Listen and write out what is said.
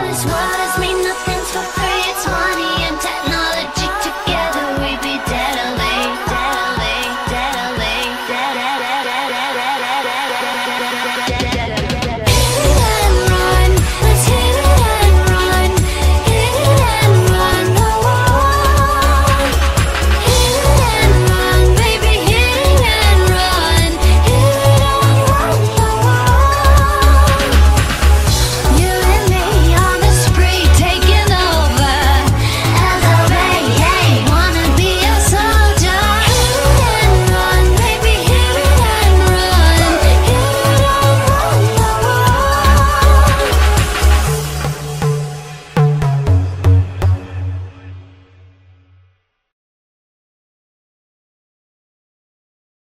all this world is me.